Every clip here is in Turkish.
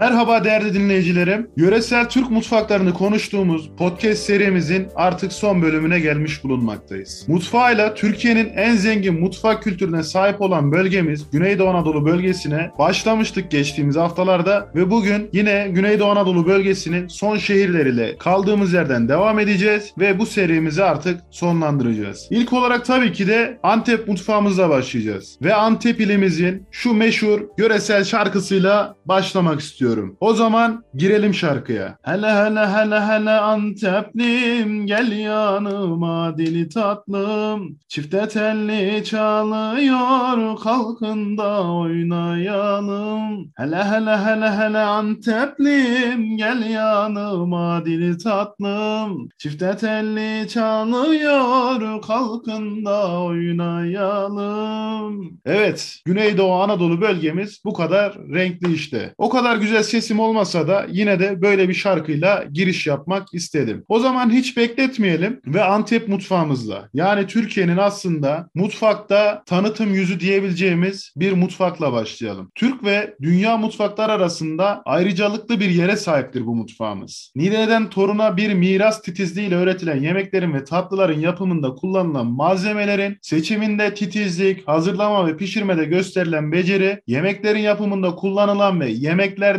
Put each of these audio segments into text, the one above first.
Merhaba değerli dinleyicilerim. Yöresel Türk mutfaklarını konuştuğumuz podcast serimizin artık son bölümüne gelmiş bulunmaktayız. Mutfağıyla Türkiye'nin en zengin mutfak kültürüne sahip olan bölgemiz Güneydoğu Anadolu bölgesine başlamıştık geçtiğimiz haftalarda ve bugün yine Güneydoğu Anadolu bölgesinin son şehirleriyle kaldığımız yerden devam edeceğiz ve bu serimizi artık sonlandıracağız. İlk olarak tabii ki de Antep mutfağımızla başlayacağız ve Antep ilimizin şu meşhur yöresel şarkısıyla başlamak istiyorum. O zaman girelim şarkıya. Hele hele hele hele Anteplim gel yanıma dili tatlım. Çifte telli çalıyor kalkın da oynayalım. Hele hele hele hele Anteplim gel yanıma dili tatlım. Çifte telli çalıyor kalkın da oynayalım. Evet Güneydoğu Anadolu bölgemiz bu kadar renkli işte. O kadar güzel sesim olmasa da yine de böyle bir şarkıyla giriş yapmak istedim. O zaman hiç bekletmeyelim ve Antep mutfağımızla yani Türkiye'nin aslında mutfakta tanıtım yüzü diyebileceğimiz bir mutfakla başlayalım. Türk ve dünya mutfaklar arasında ayrıcalıklı bir yere sahiptir bu mutfağımız. Nine'den toruna bir miras titizliğiyle öğretilen yemeklerin ve tatlıların yapımında kullanılan malzemelerin seçiminde titizlik, hazırlama ve pişirmede gösterilen beceri, yemeklerin yapımında kullanılan ve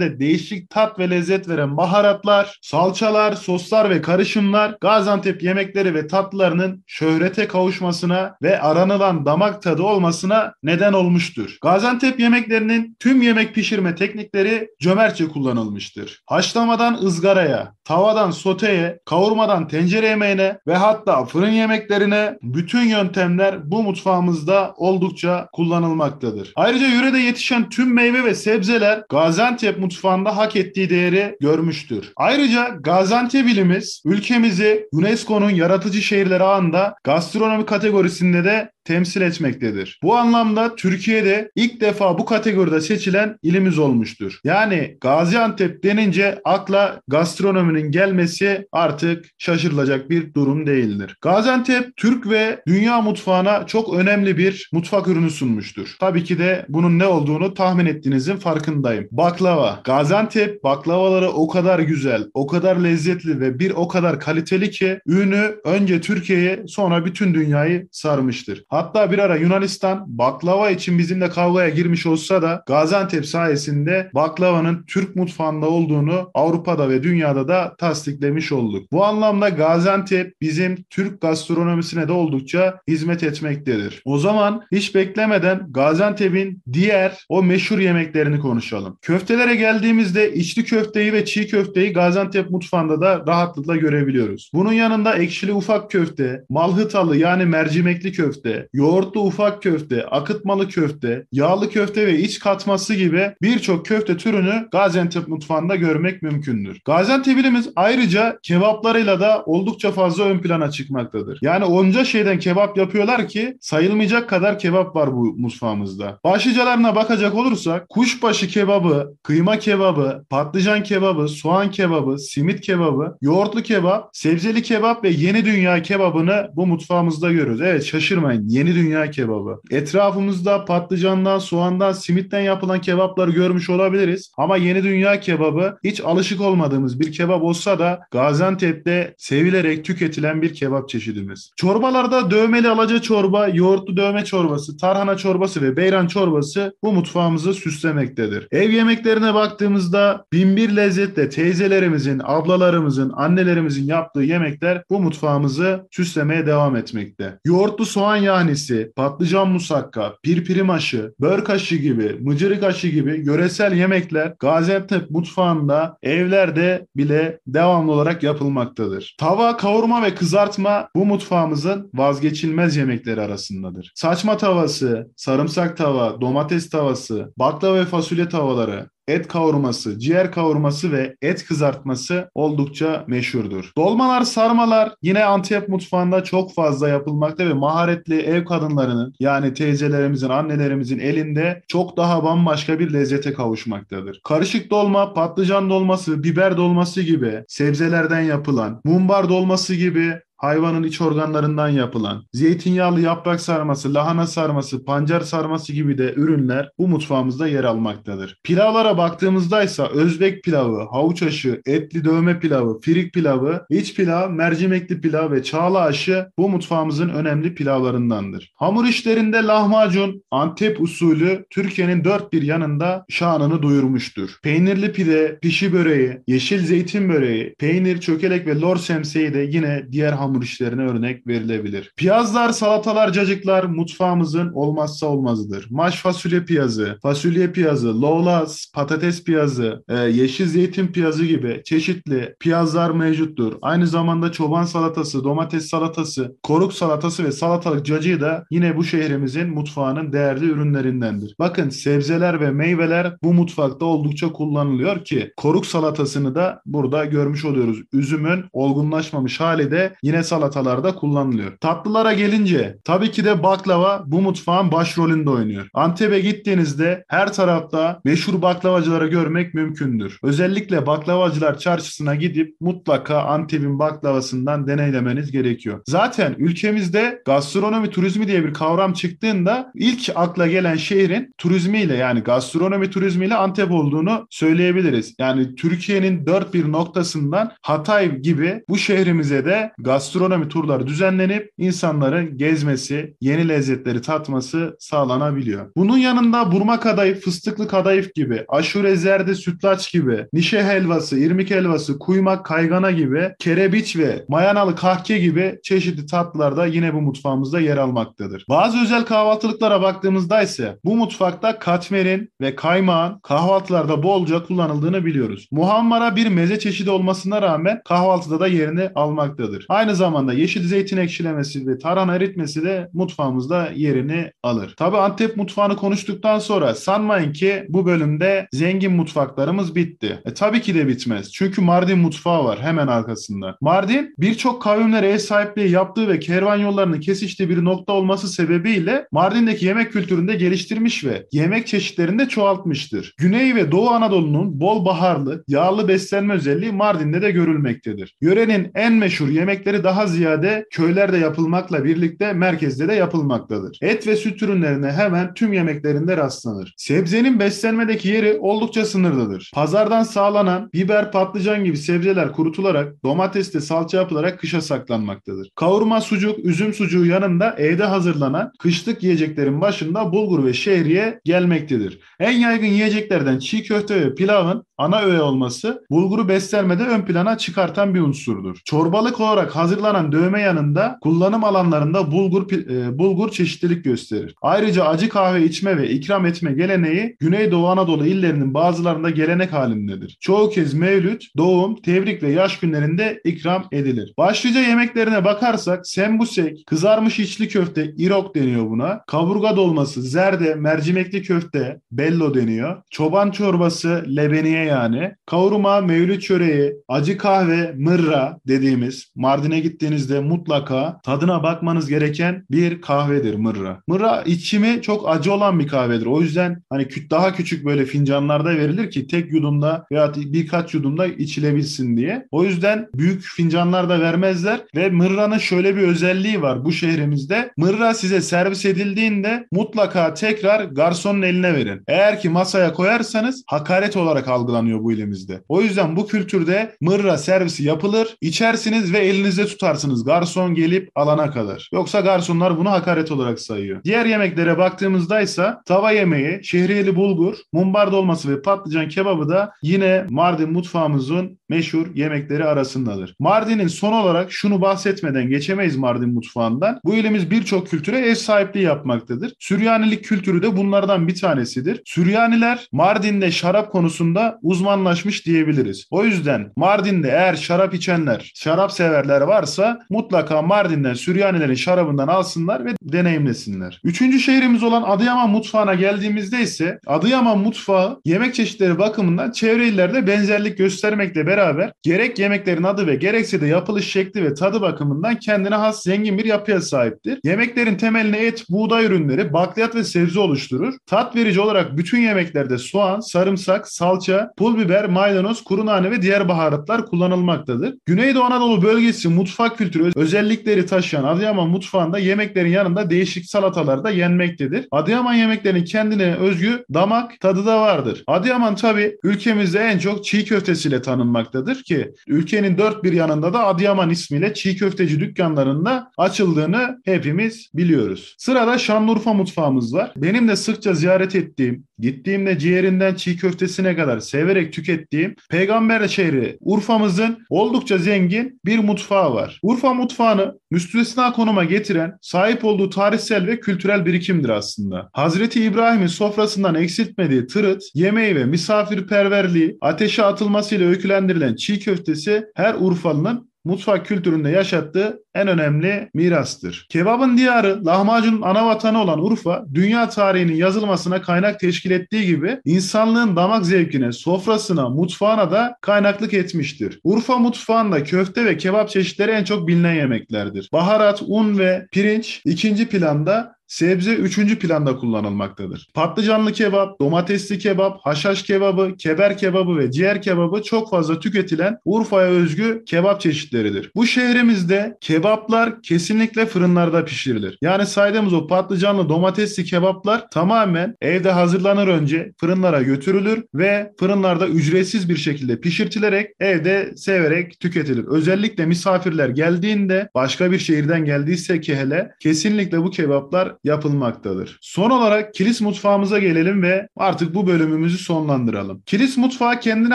yemeklerde değişik tat ve lezzet veren baharatlar, salçalar, soslar ve karışımlar Gaziantep yemekleri ve tatlılarının şöhrete kavuşmasına ve aranılan damak tadı olmasına neden olmuştur. Gaziantep yemeklerinin tüm yemek pişirme teknikleri cömertçe kullanılmıştır. Haşlamadan ızgaraya, tavadan soteye, kavurmadan tencere yemeğine ve hatta fırın yemeklerine bütün yöntemler bu mutfağımızda oldukça kullanılmaktadır. Ayrıca yörede yetişen tüm meyve ve sebzeler Gaziantep mutfağında hak ettiği değeri görmüştür. Ayrıca Gaziantep ilimiz ülkemizi UNESCO'nun yaratıcı şehirleri ağında gastronomi kategorisinde de temsil etmektedir. Bu anlamda Türkiye'de ilk defa bu kategoride seçilen ilimiz olmuştur. Yani Gaziantep denince akla gastronominin gelmesi artık şaşırılacak bir durum değildir. Gaziantep Türk ve dünya mutfağına çok önemli bir mutfak ürünü sunmuştur. Tabii ki de bunun ne olduğunu tahmin ettiğinizin farkındayım. Baklava. Gaziantep baklavaları o kadar güzel, o kadar lezzetli ve bir o kadar kaliteli ki ürünü önce Türkiye'ye sonra bütün dünyayı sarmıştır. Hatta bir ara Yunanistan baklava için bizimle kavgaya girmiş olsa da Gaziantep sayesinde baklavanın Türk mutfağında olduğunu Avrupa'da ve dünyada da tasdiklemiş olduk. Bu anlamda Gaziantep bizim Türk gastronomisine de oldukça hizmet etmektedir. O zaman hiç beklemeden Gaziantep'in diğer o meşhur yemeklerini konuşalım. Köftelere geldiğimizde içli köfteyi ve çiğ köfteyi Gaziantep mutfağında da rahatlıkla görebiliyoruz. Bunun yanında ekşili ufak köfte, malhıtalı yani mercimekli köfte, yoğurtlu ufak köfte, akıtmalı köfte, yağlı köfte ve iç katması gibi birçok köfte türünü Gaziantep mutfağında görmek mümkündür. Gaziantep ilimiz ayrıca kebaplarıyla da oldukça fazla ön plana çıkmaktadır. Yani onca şeyden kebap yapıyorlar ki sayılmayacak kadar kebap var bu mutfağımızda. Başlıcalarına bakacak olursak kuşbaşı kebabı, kıyma kebabı, patlıcan kebabı, soğan kebabı, simit kebabı, yoğurtlu kebap, sebzeli kebap ve yeni dünya kebabını bu mutfağımızda görüyoruz. Evet şaşırmayın yeni dünya kebabı. Etrafımızda patlıcandan, soğandan, simitten yapılan kebapları görmüş olabiliriz. Ama yeni dünya kebabı hiç alışık olmadığımız bir kebap olsa da Gaziantep'te sevilerek tüketilen bir kebap çeşidimiz. Çorbalarda dövmeli alaca çorba, yoğurtlu dövme çorbası, tarhana çorbası ve beyran çorbası bu mutfağımızı süslemektedir. Ev yemeklerine baktığımızda binbir lezzetle teyzelerimizin, ablalarımızın, annelerimizin yaptığı yemekler bu mutfağımızı süslemeye devam etmekte. Yoğurtlu soğan yahnisi, patlıcan musakka, pirpirim aşı, bör kaşı gibi, mıcırık aşı gibi yöresel yemekler Gaziantep mutfağında evlerde bile devamlı olarak yapılmaktadır. Tava, kavurma ve kızartma bu mutfağımızın vazgeçilmez yemekleri arasındadır. Saçma tavası, sarımsak tava, domates tavası, baklava ve fasulye tavaları, et kavurması, ciğer kavurması ve et kızartması oldukça meşhurdur. Dolmalar, sarmalar yine Antep mutfağında çok fazla yapılmakta ve maharetli ev kadınlarının yani teyzelerimizin, annelerimizin elinde çok daha bambaşka bir lezzete kavuşmaktadır. Karışık dolma, patlıcan dolması, biber dolması gibi sebzelerden yapılan, mumbar dolması gibi hayvanın iç organlarından yapılan, zeytinyağlı yaprak sarması, lahana sarması, pancar sarması gibi de ürünler bu mutfağımızda yer almaktadır. Pilavlara baktığımızda ise Özbek pilavı, havuç aşı, etli dövme pilavı, firik pilavı, iç pilav, mercimekli pilav ve çağla aşı bu mutfağımızın önemli pilavlarındandır. Hamur işlerinde lahmacun, Antep usulü Türkiye'nin dört bir yanında şanını duyurmuştur. Peynirli pide, pişi böreği, yeşil zeytin böreği, peynir, çökelek ve lor semseyi de yine diğer hamur işlerine örnek verilebilir. Piyazlar, salatalar, cacıklar mutfağımızın olmazsa olmazıdır. Maş fasulye piyazı, fasulye piyazı, loğlaz, patates piyazı, e, yeşil zeytin piyazı gibi çeşitli piyazlar mevcuttur. Aynı zamanda çoban salatası, domates salatası, koruk salatası ve salatalık cacığı da yine bu şehrimizin mutfağının değerli ürünlerindendir. Bakın sebzeler ve meyveler bu mutfakta oldukça kullanılıyor ki koruk salatasını da burada görmüş oluyoruz. Üzümün olgunlaşmamış hali de yine salatalarda kullanılıyor. Tatlılara gelince tabii ki de baklava bu mutfağın başrolünde oynuyor. Antep'e gittiğinizde her tarafta meşhur baklavacıları görmek mümkündür. Özellikle baklavacılar çarşısına gidip mutlaka Antep'in baklavasından deneylemeniz gerekiyor. Zaten ülkemizde gastronomi turizmi diye bir kavram çıktığında ilk akla gelen şehrin turizmiyle yani gastronomi turizmiyle Antep olduğunu söyleyebiliriz. Yani Türkiye'nin dört bir noktasından Hatay gibi bu şehrimize de gastronomi turları düzenlenip insanların gezmesi, yeni lezzetleri tatması sağlanabiliyor. Bunun yanında burma kadayıf, fıstıklı kadayıf gibi, aşure zerde sütlaç gibi, nişe helvası, irmik helvası, kuymak, kaygana gibi, kerebiç ve mayanalı kahke gibi çeşitli tatlılar da yine bu mutfağımızda yer almaktadır. Bazı özel kahvaltılıklara baktığımızda ise bu mutfakta katmerin ve kaymağın kahvaltılarda bolca kullanıldığını biliyoruz. Muhammara bir meze çeşidi olmasına rağmen kahvaltıda da yerini almaktadır. Aynı zamanda yeşil zeytin ekşilemesi ve tarhana eritmesi de mutfağımızda yerini alır. Tabi Antep mutfağını konuştuktan sonra sanmayın ki bu bölümde zengin mutfaklarımız bitti. E tabii ki de bitmez. Çünkü Mardin mutfağı var hemen arkasında. Mardin birçok kavimlere ev sahipliği yaptığı ve kervan yollarının kesiştiği bir nokta olması sebebiyle Mardin'deki yemek kültüründe geliştirmiş ve yemek çeşitlerini de çoğaltmıştır. Güney ve Doğu Anadolu'nun bol baharlı, yağlı beslenme özelliği Mardin'de de görülmektedir. Yörenin en meşhur yemekleri daha ziyade köylerde yapılmakla birlikte merkezde de yapılmaktadır. Et ve süt ürünlerine hemen tüm yemeklerinde rastlanır. Sebzenin beslenmedeki yeri oldukça sınırlıdır. Pazardan sağlanan biber, patlıcan gibi sebzeler kurutularak domatesle salça yapılarak kışa saklanmaktadır. Kavurma sucuk, üzüm sucuğu yanında evde hazırlanan kışlık yiyeceklerin başında bulgur ve şehriye gelmektedir. En yaygın yiyeceklerden çiğ köfte ve pilavın ana öğe olması bulguru beslenmede ön plana çıkartan bir unsurdur. Çorbalık olarak hazırlanan dövme yanında kullanım alanlarında bulgur e, bulgur çeşitlilik gösterir. Ayrıca acı kahve içme ve ikram etme geleneği Güneydoğu Anadolu illerinin bazılarında gelenek halindedir. Çoğu kez mevlüt, doğum, tebrik ve yaş günlerinde ikram edilir. Başlıca yemeklerine bakarsak sembusek, kızarmış içli köfte, irok deniyor buna. Kaburga dolması, zerde, mercimekli köfte, bello deniyor. Çoban çorbası, lebeniye yani. Kavurma, mevlüt çöreği, acı kahve, mırra dediğimiz Mardin'e gittiğinizde mutlaka tadına bakmanız gereken bir kahvedir mırra. Mırra içimi çok acı olan bir kahvedir. O yüzden hani daha küçük böyle fincanlarda verilir ki tek yudumda veya birkaç yudumda içilebilsin diye. O yüzden büyük fincanlarda vermezler ve mırranın şöyle bir özelliği var bu şehrimizde. Mırra size servis edildiğinde mutlaka tekrar garsonun eline verin. Eğer ki masaya koyarsanız hakaret olarak algılanıyor bu ilimizde. O yüzden bu kültürde mırra servisi yapılır. içersiniz ve elinizde tutarsınız garson gelip alana kadar. Yoksa garsonlar bunu hakaret olarak sayıyor. Diğer yemeklere baktığımızda ise tava yemeği, şehriyeli bulgur, mumbar dolması ve patlıcan kebabı da yine Mardin mutfağımızın meşhur yemekleri arasındadır. Mardin'in son olarak şunu bahsetmeden geçemeyiz Mardin mutfağından. Bu ilimiz birçok kültüre ev sahipliği yapmaktadır. Süryanilik kültürü de bunlardan bir tanesidir. Süryaniler Mardin'de şarap konusunda uzmanlaşmış diyebiliriz. O yüzden Mardin'de eğer şarap içenler, şarap severler varsa mutlaka Mardin'den Süryanilerin şarabından alsınlar ve deneyimlesinler. Üçüncü şehrimiz olan Adıyaman mutfağına geldiğimizde ise Adıyaman mutfağı yemek çeşitleri bakımından çevre illerde benzerlik göstermekle beraber gerek yemeklerin adı ve gerekse de yapılış şekli ve tadı bakımından kendine has zengin bir yapıya sahiptir. Yemeklerin temelini et, buğday ürünleri, bakliyat ve sebze oluşturur. Tat verici olarak bütün yemeklerde soğan, sarımsak, salça, pul biber, maydanoz, kuru nane ve diğer baharatlar kullanılmaktadır. Güneydoğu Anadolu bölgesi mutfağı mutfak kültürü özellikleri taşıyan Adıyaman mutfağında yemeklerin yanında değişik salatalar da yenmektedir. Adıyaman yemeklerinin kendine özgü damak tadı da vardır. Adıyaman tabi ülkemizde en çok çiğ köftesiyle tanınmaktadır ki ülkenin dört bir yanında da Adıyaman ismiyle çiğ köfteci dükkanlarında açıldığını hepimiz biliyoruz. Sırada Şanlıurfa mutfağımız var. Benim de sıkça ziyaret ettiğim, gittiğimde ciğerinden çiğ köftesine kadar severek tükettiğim Peygamber şehri Urfa'mızın oldukça zengin bir mutfağı var. Urfa mutfağını müstesna konuma getiren sahip olduğu tarihsel ve kültürel birikimdir aslında. Hazreti İbrahim'in sofrasından eksiltmediği tırıt, yemeği ve misafirperverliği, ateşe atılmasıyla öykülendirilen çiğ köftesi her Urfalı'nın mutfak kültüründe yaşattığı en önemli mirastır. Kebabın diyarı, lahmacunun ana vatanı olan Urfa, dünya tarihinin yazılmasına kaynak teşkil ettiği gibi insanlığın damak zevkine, sofrasına, mutfağına da kaynaklık etmiştir. Urfa mutfağında köfte ve kebap çeşitleri en çok bilinen yemeklerdir. Baharat, un ve pirinç ikinci planda Sebze üçüncü planda kullanılmaktadır. Patlıcanlı kebap, domatesli kebap, haşhaş kebabı, keber kebabı ve ciğer kebabı çok fazla tüketilen Urfa'ya özgü kebap çeşitleridir. Bu şehrimizde kebaplar kesinlikle fırınlarda pişirilir. Yani saydığımız o patlıcanlı domatesli kebaplar tamamen evde hazırlanır önce fırınlara götürülür ve fırınlarda ücretsiz bir şekilde pişirtilerek evde severek tüketilir. Özellikle misafirler geldiğinde başka bir şehirden geldiyse ki hele kesinlikle bu kebaplar yapılmaktadır. Son olarak kilis mutfağımıza gelelim ve artık bu bölümümüzü sonlandıralım. Kilis mutfağı kendine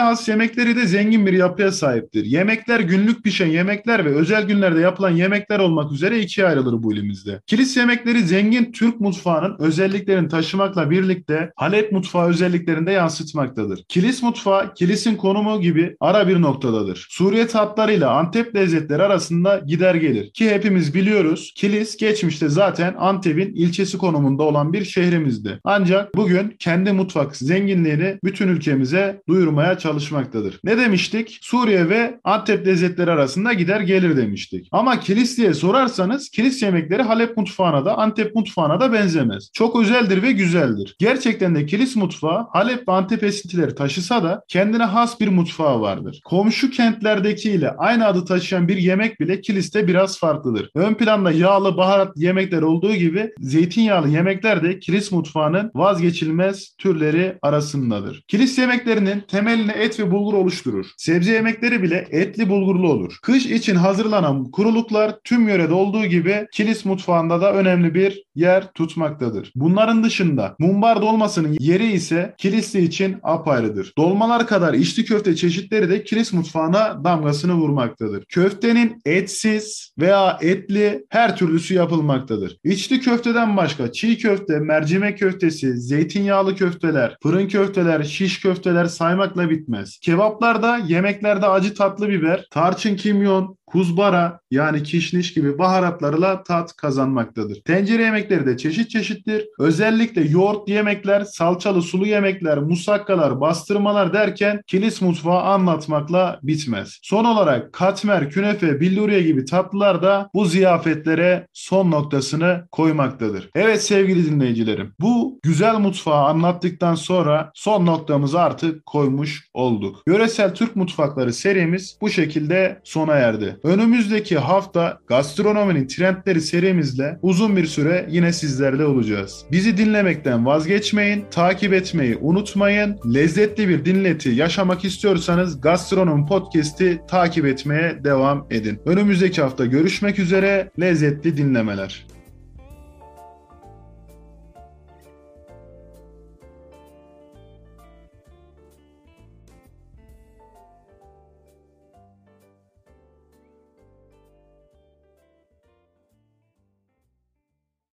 has yemekleri de zengin bir yapıya sahiptir. Yemekler günlük pişen yemekler ve özel günlerde yapılan yemekler olmak üzere ikiye ayrılır bu ilimizde. Kilis yemekleri zengin Türk mutfağının özelliklerini taşımakla birlikte Halep mutfağı özelliklerini de yansıtmaktadır. Kilis mutfağı kilisin konumu gibi ara bir noktadadır. Suriye tatlarıyla Antep lezzetleri arasında gider gelir. Ki hepimiz biliyoruz Kilis geçmişte zaten Antep'in ilçesi konumunda olan bir şehrimizdi. Ancak bugün kendi mutfak zenginliğini bütün ülkemize duyurmaya çalışmaktadır. Ne demiştik? Suriye ve Antep lezzetleri arasında gider gelir demiştik. Ama kilis diye sorarsanız kilis yemekleri Halep mutfağına da Antep mutfağına da benzemez. Çok özeldir ve güzeldir. Gerçekten de kilis mutfağı Halep ve Antep esintileri taşısa da kendine has bir mutfağı vardır. Komşu kentlerdekiyle aynı adı taşıyan bir yemek bile kiliste biraz farklıdır. Ön planda yağlı baharat yemekler olduğu gibi zeytinyağlı yemekler de kilis mutfağının vazgeçilmez türleri arasındadır. Kilis yemeklerinin temelini et ve bulgur oluşturur. Sebze yemekleri bile etli bulgurlu olur. Kış için hazırlanan kuruluklar tüm yörede olduğu gibi kilis mutfağında da önemli bir yer tutmaktadır. Bunların dışında mumbar dolmasının yeri ise kilisli için apayrıdır. Dolmalar kadar içli köfte çeşitleri de kilis mutfağına damgasını vurmaktadır. Köftenin etsiz veya etli her türlüsü yapılmaktadır. İçli köfteden başka çiğ köfte, mercimek köftesi, zeytinyağlı köfteler, fırın köfteler, şiş köfteler saymakla bitmez. Kebaplarda, yemeklerde acı tatlı biber, tarçın kimyon, kuzbara yani kişniş gibi baharatlarla tat kazanmaktadır. Tencere yemekleri de çeşit çeşittir. Özellikle yoğurt yemekler, salçalı sulu yemekler, musakkalar, bastırmalar derken kilis mutfağı anlatmakla bitmez. Son olarak katmer, künefe, billuriye gibi tatlılar da bu ziyafetlere son noktasını koymaktadır. Evet sevgili dinleyicilerim bu güzel mutfağı anlattıktan sonra son noktamızı artık koymuş olduk. Yöresel Türk mutfakları serimiz bu şekilde sona erdi. Önümüzdeki hafta gastronominin trendleri serimizle uzun bir süre yine sizlerle olacağız. Bizi dinlemekten vazgeçmeyin, takip etmeyi unutmayın. Lezzetli bir dinleti yaşamak istiyorsanız Gastronom Podcast'i takip etmeye devam edin. Önümüzdeki hafta görüşmek üzere. Lezzetli dinlemeler.